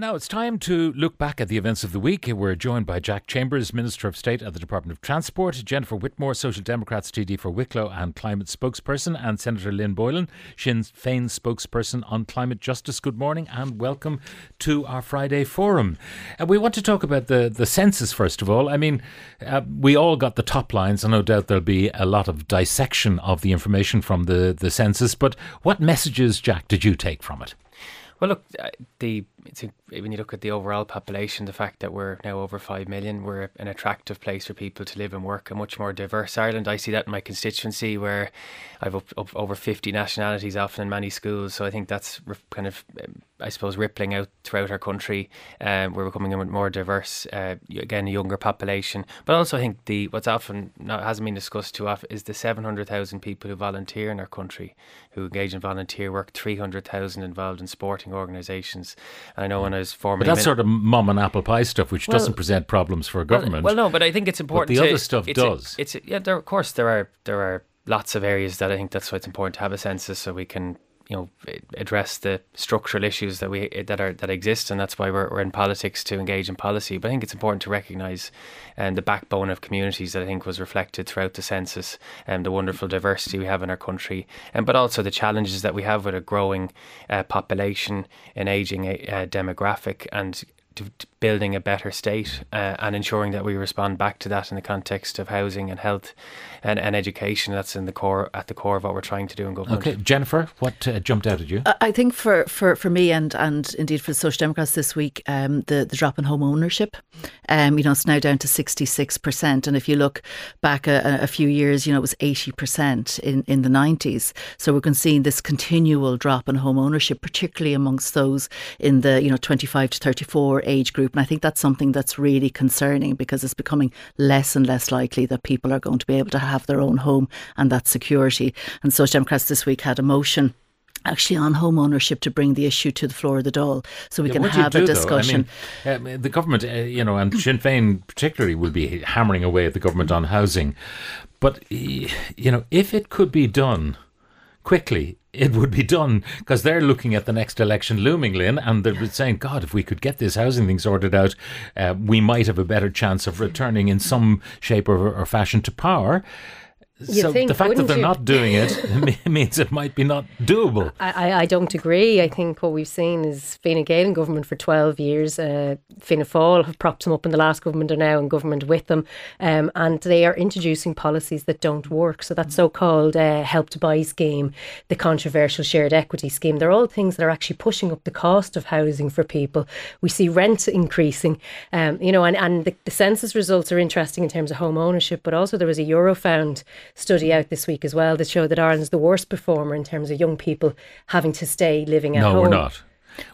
Now it's time to look back at the events of the week. We're joined by Jack Chambers, Minister of State at the Department of Transport, Jennifer Whitmore, Social Democrats TD for Wicklow and Climate Spokesperson, and Senator Lynn Boylan, Sinn Féin Spokesperson on Climate Justice. Good morning and welcome to our Friday forum. Uh, we want to talk about the, the census first of all. I mean, uh, we all got the top lines, and no doubt there'll be a lot of dissection of the information from the, the census. But what messages, Jack, did you take from it? Well, look, uh, the it's a, when you look at the overall population, the fact that we're now over five million, we're an attractive place for people to live and work. A much more diverse Ireland. I see that in my constituency, where I've up, up over fifty nationalities, often in many schools. So I think that's kind of, um, I suppose, rippling out throughout our country. Um, we're becoming a more diverse, uh, again, a younger population. But also, I think the what's often not hasn't been discussed too often is the seven hundred thousand people who volunteer in our country, who engage in volunteer work. Three hundred thousand involved in sporting organisations. I know when I was But formerly that's sort of mum and apple pie stuff, which Well- doesn't present problems for a government. Well, no, but I think it's important. the to- other stuff it's a- does. it's a- yeah, there, of course there are there are lots of areas that I think that's why it's important to have a census so we can you know address the structural issues that we that are that exist, and that's why we're, we're in politics to engage in policy. But I think it's important to recognise and the backbone of communities that I think was reflected throughout the census and the wonderful diversity we have in our country, and but also the challenges that we have with a growing uh, population, an ageing uh, demographic, and building a better state uh, and ensuring that we respond back to that in the context of housing and health and, and education. That's in the core at the core of what we're trying to do in government. okay, Jennifer, what uh, jumped out at you? I- I think for, for, for me and, and indeed for the Social Democrats this week, um, the, the drop in home ownership, um, you know, it's now down to 66%. And if you look back a, a few years, you know, it was 80% in, in the 90s. So we're seeing this continual drop in home ownership, particularly amongst those in the, you know, 25 to 34 age group. And I think that's something that's really concerning because it's becoming less and less likely that people are going to be able to have their own home and that security. And Social Democrats this week had a motion actually on home ownership to bring the issue to the floor of the Dáil so we Yeah, can what do you have do, a though? discussion. I mean, um, the government, uh, you know, and Sinn Féin particularly will be hammering away at the government on housing. But, you know, if it could be done quickly, it would be done because they're looking at the next election looming, Lynn, and they're saying, God, if we could get this housing thing sorted out, uh, we might have a better chance of returning in some shape or, or fashion to power. You so think, the fact that they're you? not doing it means it might be not doable. I, I, I don't agree. I think what we've seen is Fine Gael in government for 12 years. Uh, Fianna Fáil have propped them up in the last government, are now in government with them. Um, and they are introducing policies that don't work. So that so called uh, help to buy scheme, the controversial shared equity scheme, they're all things that are actually pushing up the cost of housing for people. We see rent increasing, um, you know, and, and the, the census results are interesting in terms of home ownership, but also there was a Eurofound study out this week as well that showed that Ireland's the worst performer in terms of young people having to stay living at No, home. No, we're not.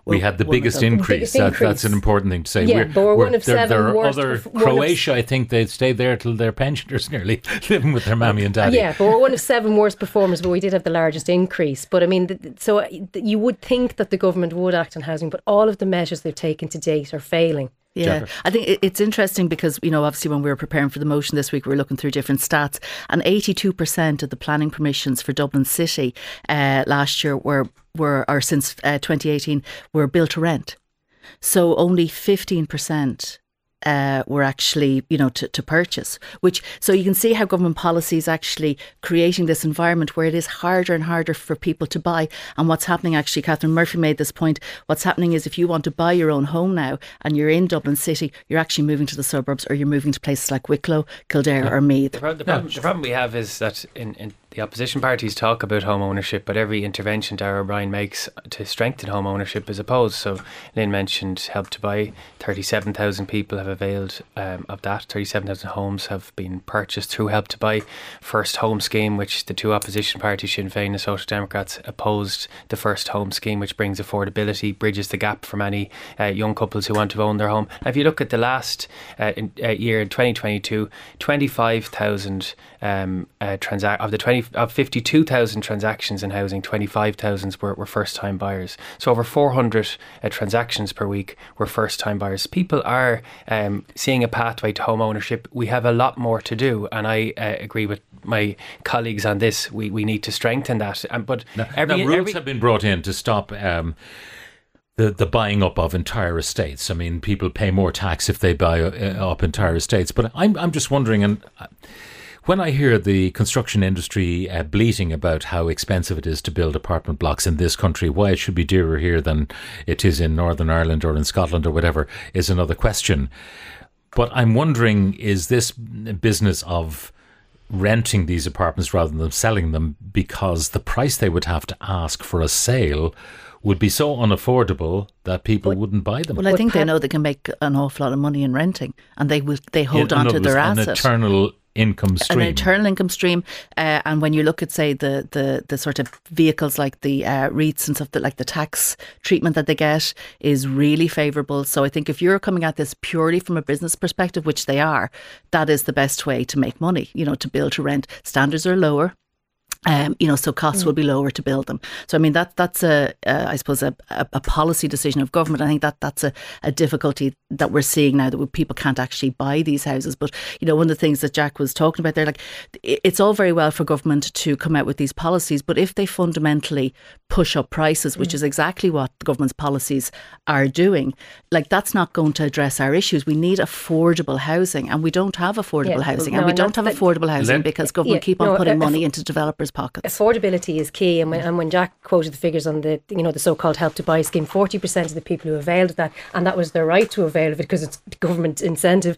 We Well, had the one of biggest increase. That, that's an important thing to say. Yeah, but we're one of there, seven there are worst other perf- of- Croatia. I think they stay there till their pensioners nearly living with their mammy and daddy. Yeah, but we're one of seven worst performers, but we did have the largest increase. But I mean, th- th- so uh, you would think that the government would act on housing, but all of the measures they've taken to date are failing. Yeah, Jennifer. I think it's interesting because you know obviously when we were preparing for the motion this week, we were looking through different stats, and eighty-two percent of the planning permissions for Dublin City uh, last year were were or since uh, twenty eighteen were built to rent. So only fifteen percent. Uh, were actually, you know, to, to purchase, which so you can see how government policy is actually creating this environment where it is harder and harder for people to buy. And what's happening, actually, Catherine Murphy made this point. What's happening is if you want to buy your own home now and you're in Dublin City, you're actually moving to the suburbs or you're moving to places like Wicklow, Kildare, or Meath. The, pro- the, problem, the problem we have is that in, in the opposition parties talk about home ownership, but every intervention Darragh O'Brien makes to strengthen home ownership is opposed. So Lynn mentioned Help to Buy. 37,000 people have availed um, of that. 37,000 homes have been purchased through Help to Buy. First Home Scheme, which the two opposition parties, Sinn Féin and Social Democrats, opposed the First Home Scheme, which brings affordability, bridges the gap for many uh, young couples who want to own their home. Now, if you look at the last uh, in, uh, year in 2022, 25,000 uh, um, uh, transact of the twenty of two thousand transactions in housing, twenty five thousand were, were first time buyers. So over four hundred uh, transactions per week were first time buyers. People are um, seeing a pathway to home ownership. We have a lot more to do, and I uh, agree with my colleagues on this. We we need to strengthen that. Um, but Now, every, now, rules every- have been brought in to stop um, the the buying up of entire estates. I mean, people pay more tax if they buy uh, up entire estates. But I'm I'm just wondering, and uh, when I hear the construction industry uh, bleating about how expensive it is to build apartment blocks in this country, why it should be dearer here than it is in Northern Ireland or in Scotland or whatever, is another question. But I'm wondering, is this business of renting these apartments rather than selling them because the price they would have to ask for a sale would be so unaffordable that people wouldn't buy them. Well, I But think they know they can make an awful lot of money in renting, and they will they hold in on to their words, asset. An eternal income stream. an internal income stream. Uh, and when you look at, say, the the the sort of vehicles like the uh, REITs and stuff, that like the tax treatment that they get is really favourable. So I think if you're coming at this purely from a business perspective, which they are, that is the best way to make money. You know, to build to rent. Standards are lower. Um, you know, so costs will be lower to build them. So, I mean, that that's a, uh, I suppose, a, a, a policy decision of government. I think that that's a, a difficulty that we're seeing now that we- people can't actually buy these houses. But you know, one of the things that Jack was talking about there, like, it's all very well for government to come out with these policies, but if they fundamentally push up prices, which is exactly what the government's policies are doing, like that's not going to address our issues. We need affordable housing, and we don't have affordable Yeah, housing, no, and we don't have affordable housing because government Yeah, keep on no, putting uh, money into developers' pockets. affordability is key and when, mm. and when Jack quoted the figures on the you know the so-called help to buy scheme 40% of the people who availed of that and that was their right to avail of it because it's government incentive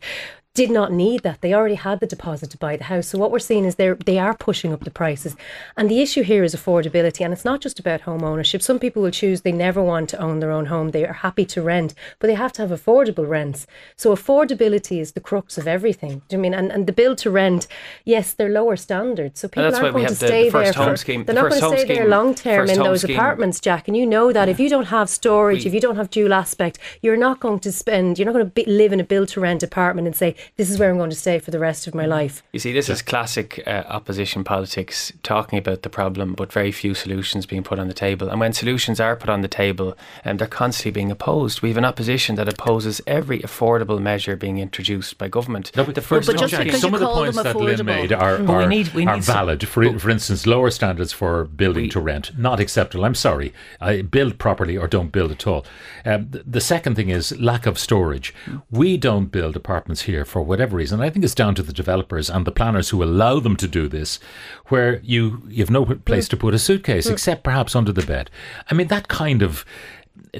did not need that. They already had the deposit to buy the house. So what we're seeing is they they are pushing up the prices. And the issue here is affordability. And it's not just about home ownership. Some people will choose they never want to own their own home. They are happy to rent but they have to have affordable rents. So affordability is the crux of everything. Do you mean and, and the build to rent yes they're lower standards. So people aren't going to the- stay the there for, scheme- they're the not going to stay there long term in those scheme- apartments, Jack. And you know that if you don't have storage, We- if you don't have dual aspect, you're not going to spend. You're not going to be, live in a build to rent apartment and say this is where I'm going to stay for the rest of my life. You see, this is classic uh, opposition politics, talking about the problem, but very few solutions being put on the table. And when solutions are put on the table, um, they're constantly being opposed. We have an opposition that opposes every affordable measure being introduced by government. No, but, the first but no, just Jack, because some you of the points them that Lynn made are, But we are, need- we are need some- valid. For, for instance, lower standards for building We- to rent, not acceptable. I'm sorry. I build properly or don't build at all. Um, th- the second thing is lack of storage. We don't build apartments here for whatever reason. I think it's down to the developers and the planners who allow them to do this, where you, you have no place to put a suitcase except perhaps under the bed. I mean, that kind of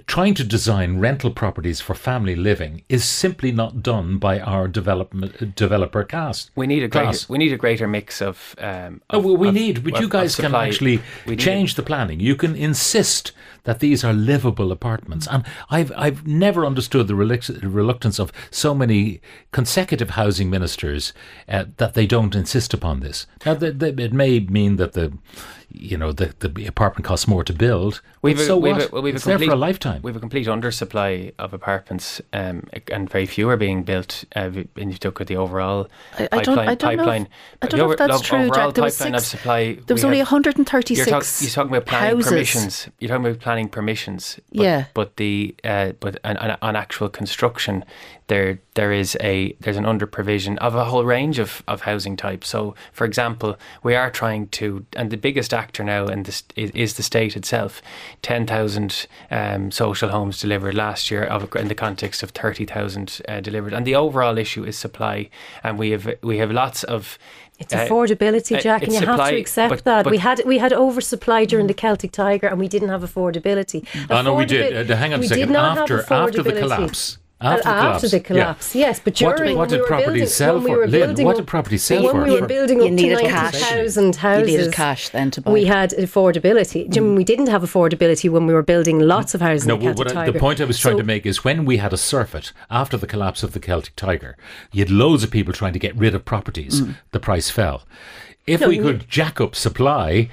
trying to design rental properties for family living is simply not done by our development developer cast. We need a greater, class. we need a greater mix of. Um, Oh, of- well, we of- need, but of- you guys can actually change the planning. You can insist that these are livable apartments, and I've I've never understood the reluctance of so many consecutive housing ministers uh, that they don't insist upon this. Now, the, the, it may mean that the you know the, the apartment costs more to build. We've a, so we've what? A, well, we've it's a complete, there for a lifetime. We've a complete undersupply of apartments, um, and very few are being built. Uh, and you look at the overall I, I don't, pipeline. I don't know. pipeline. If, I don't know if that's the true, overall Jack. There was of six, supply. There was only have- 136 You're, talk, you're talking about planning houses. permissions. You're talking about planning permissions. But, Yeah. But the uh, but on, on, on actual construction, there there is a there's an under provision of a whole range of, of housing types. So, for example, we are trying to, and the biggest actor now in this is, is the state itself. Ten thousand um, social homes delivered last year, of, in the context of thirty thousand uh, delivered, and the overall issue is supply. And we have we have lots of It's uh, affordability, uh, Jack, and it's you have to accept but- that. but- we had we had oversupply during the Celtic Tiger, and we didn't have affordability. Oh no, we did. Uh, hang on a we second. did not After have after the affordability. Collapse. Uh, After the collapse. after the yeah. yes, but during what when did we were properties building, sell when we for? were Lynn, building what up- did properties sell when for? we were building You up needed to cash. 90,000 houses. You needed cash then to buy. We had affordability. Do you mean we didn't have affordability when we were building lots of houses No, in the Celtic what I, the point I was trying So- to make is when we had a surfeit after the collapse of the Celtic Tiger, you had loads of people trying to get rid of properties. Mm. The price fell. If we could jack up supply,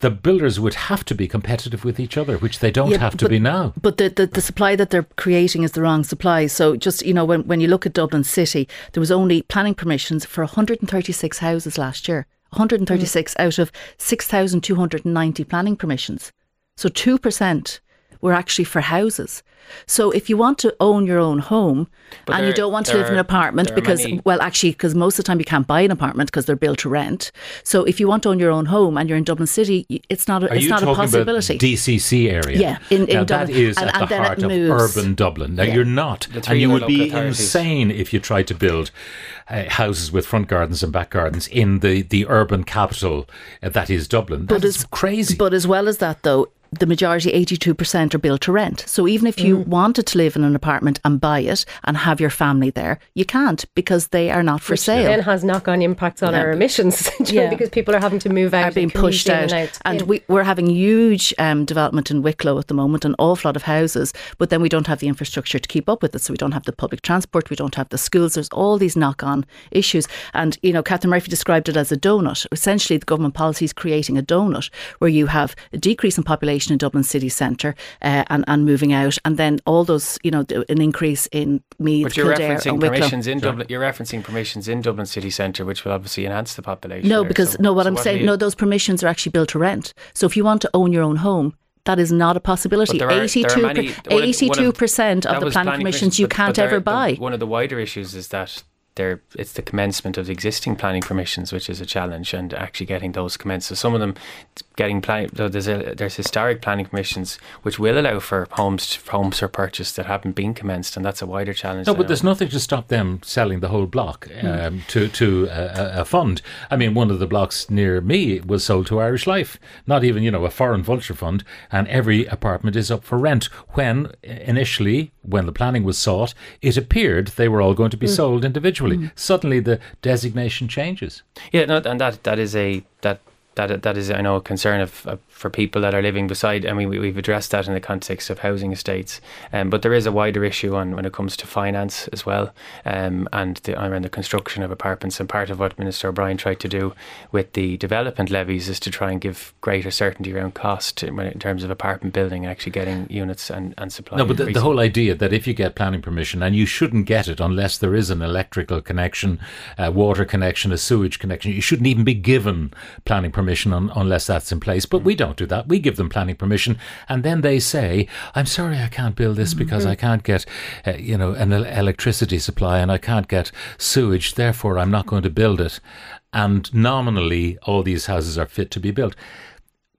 the builders would have to be competitive with each other, which they don't Yeah, have to but- be now. But the, the, the supply that they're creating is the wrong supply. So just, you know, when, when you look at Dublin City, there was only planning permissions for 136 houses last year. 136 Mm. out of 6,290 planning permissions. So 2% were actually for houses. So if you want to own your own home But and you don't want to there live in an apartment because, many- well, actually, because most of the time you can't buy an apartment because they're built to rent. So if you want to own your own home and you're in Dublin City, it's not a, Are it's not a possibility. about DCC area? Yeah, in- in now, Dublin. is And- at and the then heart of urban Dublin. Now you're not, and you would be insane if you tried to build uh, houses with front gardens and back gardens in the the urban capital uh, that is Dublin. That is as- crazy. But as well as that, though, the majority, 82%, are built to rent. So even if you wanted to live in an apartment and buy it and have your family there, you can't because they are not for sale. then has knock-on impacts on our emissions do you know, Yeah. because people are having to move out are being pushed out. and out. And Yeah. we, we're having huge um, development in Wicklow at the moment, an awful lot of houses, but then we don't have the infrastructure to keep up with it. So we don't have the public transport, we don't have the schools. There's all these knock on issues. And, you know, Catherine Murphy described it as a donut. Essentially, the government policy is creating a donut where you have a decrease in population in Dublin city centre uh, and, and moving out, and then all those, you know, an increase in Meath, But you're Kildare, referencing permissions in Dublin. You're referencing permissions in Dublin city centre, which will obviously enhance the population. No, there. because So- no, what so I'm are saying, no, those permissions are actually built to rent. So if you want to own your own home, that is not a possibility. But are- 82 many- one of the- one of- 82% that of the was planning permissions you but- can't but ever there- buy. the- one of the wider issues is that there it's the commencement of the existing planning permissions, which is a challenge, and actually getting those commenced. So some of them getting planning. There's a, there's historic planning permissions which will allow for homes homes for purchase that haven't been commenced, and that's a wider challenge. No, but there's nothing to stop them selling the whole block Hmm. um, to to a, a- a fund. I mean, one of the blocks near me was sold to Irish Life, not even you know a foreign vulture fund, and every apartment is up for rent. When initially, when the planning was sought, it appeared they were all going to be mm. sold individually. Mm. Suddenly, the designation changes. Yeah, no, and that that is a that that that is I know a concern of, of for people that are living beside. I mean, we, we've addressed that in the context of housing estates, um, but there is a wider issue on when it comes to finance as well, um, and the, around the construction of apartments. And part of what Minister O'Brien tried to do with the development levies is to try and give greater certainty around cost in, in terms of apartment building and actually getting units and, and supply. No, but the, the whole idea that if you get planning permission, and you shouldn't get it unless there is an electrical connection, a water connection, a sewage connection, you shouldn't even be given planning permission un, unless that's in place. But we don't do that. We give them planning permission, and then they say, "I'm sorry, I can't build this because I can't get, uh, you know, an electricity supply, and I can't get sewage. Therefore, I'm not going to build it." And nominally, all these houses are fit to be built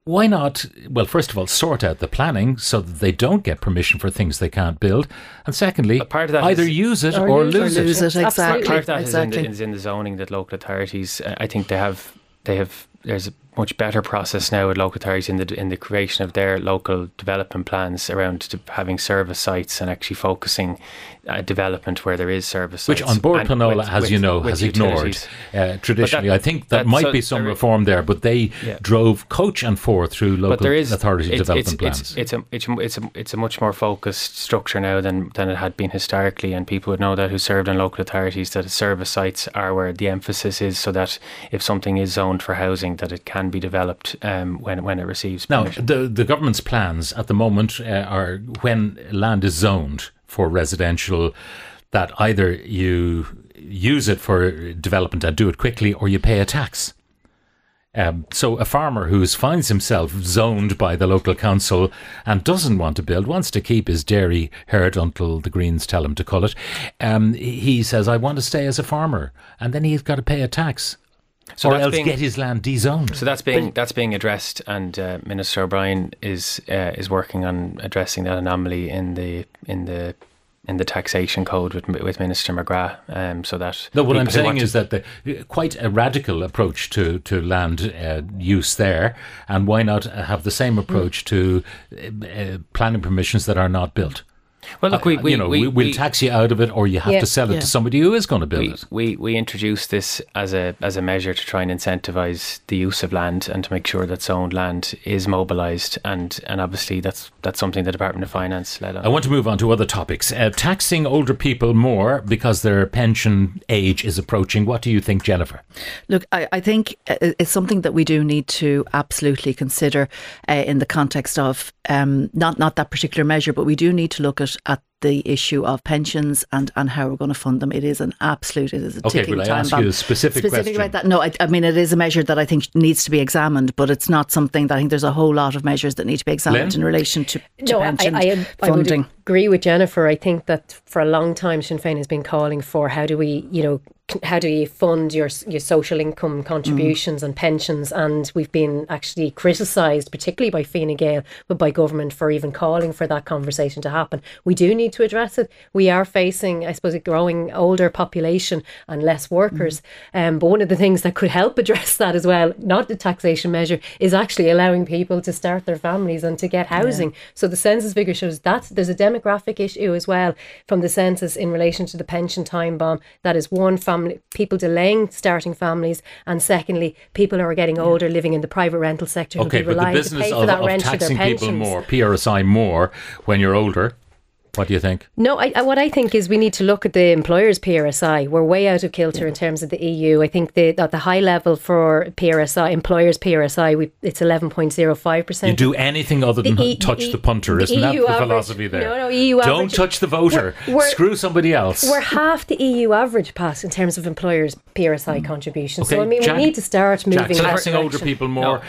why not, well, first of all, sort out the planning so that they don't get permission for things they can't build? And secondly, part of that either is- use it Or or, lose it. lose it. it, exactly. part of that is in, exactly. the, is in the zoning that local authorities. Uh, I think they have they have there's a much better process now with local authorities in the in the creation of their local development plans around to having service sites and actually focusing uh, development where there is service Which sites. An Bord Pleanála, as with- you know, has ignored uh, traditionally. I think that, that- might so be some there- reform there, but they Yeah. drove coach and four through local but there is authority it's, development it's, plans. It's, it's a it's a, it's a it's a much more focused structure now than than it had been historically, and people would know that who served in local authorities that service sites are where the emphasis is, so that if something is zoned for housing, that it can be developed um, when when it receives Now, permission. the, the government's plans at the moment uh, are when land is zoned for residential, that either you use it for development and do it quickly or you pay a tax. Um, so a farmer who finds himself zoned by the local council and doesn't want to build, wants to keep his dairy herd until the Greens tell him to cull it, um, he says, I want to stay as a farmer. And then he's got to pay a tax. So or that's else being- get his land dezoned. So that's being that's being addressed, and uh, Minister O'Brien is uh, is working on addressing that anomaly in the in the in the taxation code with with Minister McGrath, um, so that No, what I'm saying is that the, quite a radical approach to, to land uh, use there, and why not have the same approach to uh, uh, planning permissions that are not built? Well, look, we, Uh, we you know, we, we, will we- tax you out of it, or you have Yeah. to sell it Yeah. to somebody who is going to build we, it. we we introduced this as a as a measure to try and incentivize the use of land and to make sure that zoned land is mobilised and and obviously that's that's something the Department of Finance led on. I want to move on to other topics. Uh, taxing older people more because their pension age is approaching. What do you think, Jennifer? Look, I, I think uh, it's something that we do need to absolutely consider uh, in the context of um, not not that particular measure, but we do need to look at at the issue of pensions and, and how we're going to fund them. It is an absolute, it is a Okay, ticking will I time ask bomb. you a specific Specific question? about that? No, I, I mean, it is a measure that I think needs to be examined, but it's not something that I think there's a whole lot of measures that need to be examined Lynn? in relation to, to No, I, pension I, I would funding. agree with Jennifer. I think that for a long time, Sinn Féin has been calling for how do we, you know, how do you fund your your social income contributions and pensions? And we've been actually criticised, particularly by Fine Gael, but by government for even calling for that conversation to happen. We do need to address it. We are facing, I suppose, a growing older population and less workers. Um, but one of the things that could help address that as well, not the taxation measure, is actually allowing people to start their families and to get housing. So the census figure shows that there's a demographic issue as well from the census in relation to the pension time bomb. That is one family people delaying starting families, and secondly, people who are getting older living in the private rental sector who Okay, but the relying to business pay for of, that of rent for their taxing people more, PRSI more, when you're older, what do you think? No, I, I, what I think is we need to look at the employers' PRSI. We're way out of kilter in terms of the EU. I think the, at the high level for PRSI, employers' PRSI, we, it's 11.05%. You do anything other than E- touch E- the punter, the isn't that the average- philosophy there? No, no, EU Don't average- touch the voter. We're- we're- Screw somebody else. We're half the EU average pass in terms of employers' PRSI mm. contributions. so Okay, I mean, Jack- we need to start moving. Jack, in older people more. No,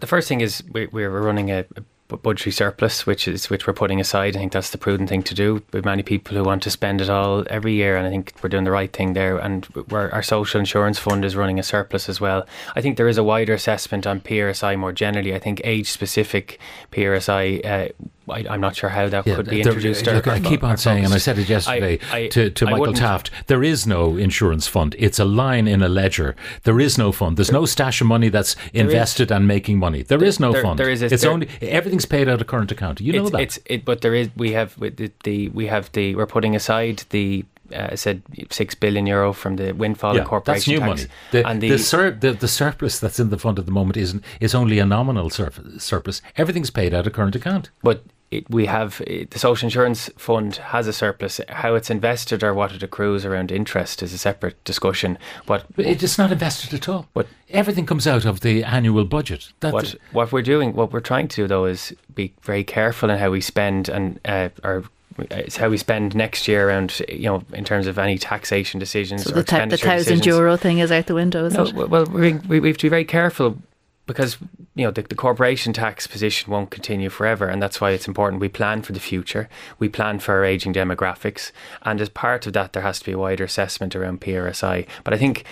the first thing is we, we're running a, a bu- budgetary surplus, which is which we're putting aside. I think that's the prudent thing to do. With many people who want to spend it all every year, and I think we're doing the right thing there. And our social insurance fund is running a surplus as well. I think there is a wider assessment on PRSI more generally. I think age specific PRSI. Uh, I, I'm not sure how that Yeah, could be there- introduced. look, or- I keep on saying, and I said it yesterday I- I- to, to I Michael Taft, there is no insurance fund. It's a line in a ledger. There is no fund. There's no stash of money that's invested and making money. There is no there- fund. there is a- it's there- only everything's paid out of current account. You know that. It's it, but there is we have the, the we have the we're putting aside the. Uh, I said six billion euro from the windfall yeah, corporation that's new tax, money. The, and the, sur- the the surplus that's in the fund at the moment isn't is only a nominal surplus. Everything's paid out of current account. but it, we have it, the social insurance fund has a surplus. How it's invested or what it accrues around interest is a separate discussion. But But it is not invested at all. But- everything comes out of the annual budget. That, what what we're doing, what we're trying to do though, is be very careful in how we spend and uh, or it's how we spend next year around you know in terms of any taxation decisions So the, ta- the thousand decisions. euro thing is out the window, is No, it? well, we, we we have to be very careful because you know the, the corporation tax position won't continue forever, and that's why it's important we plan for the future. We plan for our aging demographics, and as part of that, there has to be a wider assessment around PRSI. But I think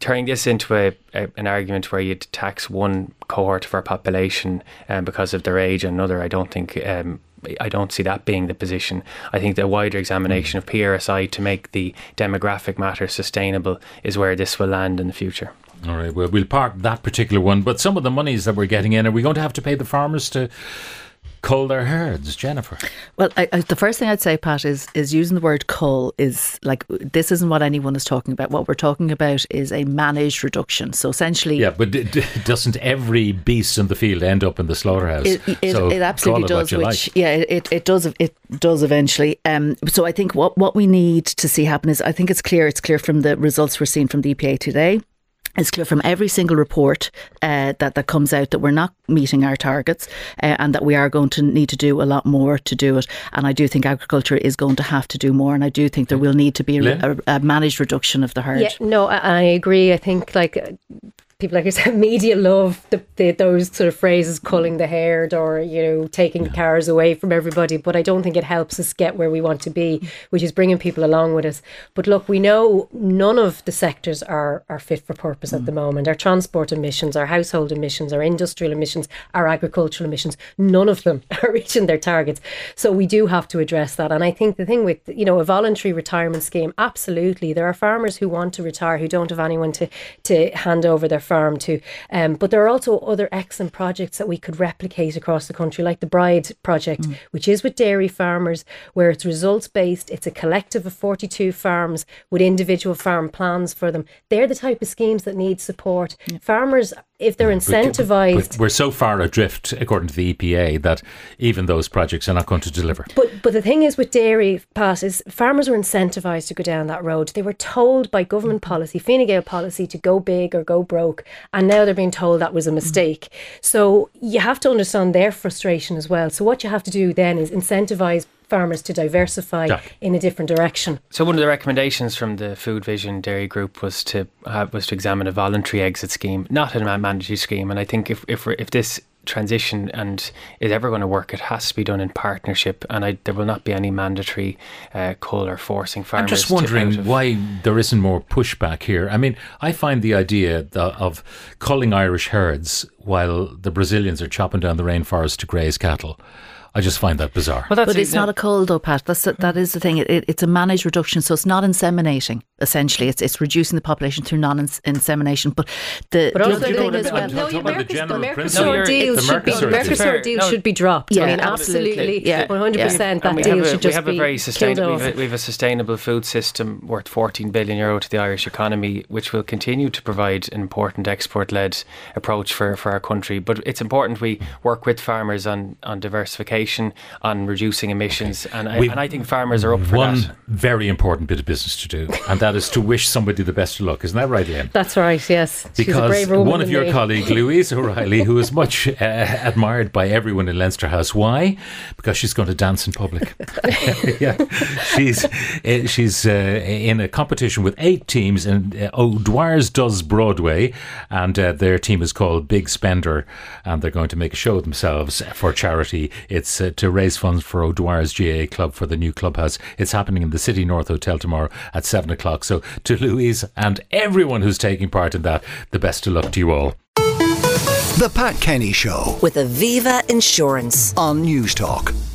turning this into a, a an argument where you tax one cohort of our population um, because of their age and another, I don't think. Um, I don't see that being the position. I think the wider examination of PRSI to make the demographic matter sustainable is where this will land in the future. All right, well, we'll park that particular one. But some of the monies that we're getting in, are we going to have to pay the farmers to cull their herds, Jennifer? Well, I, I, the first thing I'd say, Pat, is is using the word cull is like this isn't what anyone is talking about. What we're talking about is a managed reduction. So essentially, Yeah, but d- d- doesn't every beast in the field end up in the slaughterhouse? It, it, So it absolutely it does. Which like. yeah, it, it does. It does eventually. Um, so I think what what we need to see happen is I think it's clear. It's clear from the results we're seeing from the EPA today. It's clear from every single report uh, that that comes out that we're not meeting our targets, uh, and that we are going to need to do a lot more to do it. And I do think agriculture is going to have to do more, and I do think there will need to be a, a, a managed reduction of the herd. Yeah, no, I, I agree. I think like uh, people like yourself, media love the, the, those sort of phrases, culling the herd or you know taking the cars away from everybody. But I don't think it helps us get where we want to be, which is bringing people along with us. But look, we know none of the sectors are are fit for purpose at the mm. moment. Our transport emissions, our household emissions, our industrial emissions, our agricultural emissions, none of them are reaching their targets. So we do have to address that. And I think the thing with you know a voluntary retirement scheme, absolutely, there are farmers who want to retire who don't have anyone to to hand over their farm to. Um, but there are also other excellent projects that we could replicate across the country, like the Bride project, which is with dairy farmers, where it's results based. It's a collective of 42 farms with individual farm plans for them. They're the type of schemes that need support. Farmers, if they're incentivized, but we're so far adrift, according to the EPA, that even those projects are not going to deliver. But but the thing is with dairy pass is farmers were incentivized to go down that road. They were told by government policy, Fine Gael policy, to go big or go broke, and now they're being told that was a mistake. Mm-hmm. So you have to understand their frustration as well. So what you have to do then is incentivize farmers to diversify Jack. in a different direction. So one of the recommendations from the Food Vision Dairy Group was to have, was to examine a voluntary exit scheme, not a mandatory scheme. And I think if if if this transition and is ever going to work, it has to be done in partnership, and I, there will not be any mandatory uh, cull or forcing farmers. I'm just wondering out why there isn't more pushback here. I mean, I find the idea tha- of culling Irish herds while the Brazilians are chopping down the rainforest to graze cattle. I just find that bizarre. Well, that's But it's not a cold though, Pat. That's that is the thing. It, it, it's a managed reduction, so it's not inseminating. Essentially, it's it's reducing the population through non-insemination. But the, But also other the know thing what as well. No, talking your about the Mercosur, general the Mercosur principle. No, you're- deal should be the Mercosur deal. Mercosur should be dropped. Yeah, I mean, absolutely. absolutely, Yeah, one hundred percent. That we deal have a, should we just have a be very killed sustainable. off. We have, a, we have a sustainable food system worth 14 billion euro to the Irish economy, which will continue to provide an important export-led approach for, for our country. But it's important we work with farmers on, on diversification, on reducing emissions, and I, and I think farmers are up for that. One that. very important bit of business to do, and that is to wish somebody the best of luck. Isn't that right, Lynn? That's right. Yes, She's a Because woman one of your me. colleague, Louise O'Reilly, who is much uh, admired by everyone in Leinster House. Why? Because she's going to dance in public. yeah, she's uh, she's uh, in a competition with eight teams, and uh, O'Dwyer's does Broadway, and uh, their team is called Big Spender, and they're going to make a show of themselves for charity. It's uh, to raise funds for O'Dwyer's GAA Club for the new clubhouse. It's happening in the City North Hotel tomorrow at seven o'clock. So to Louise and everyone who's taking part in that, the best of luck to you all. The Pat Kenny Show with Aviva Insurance. on Newstalk.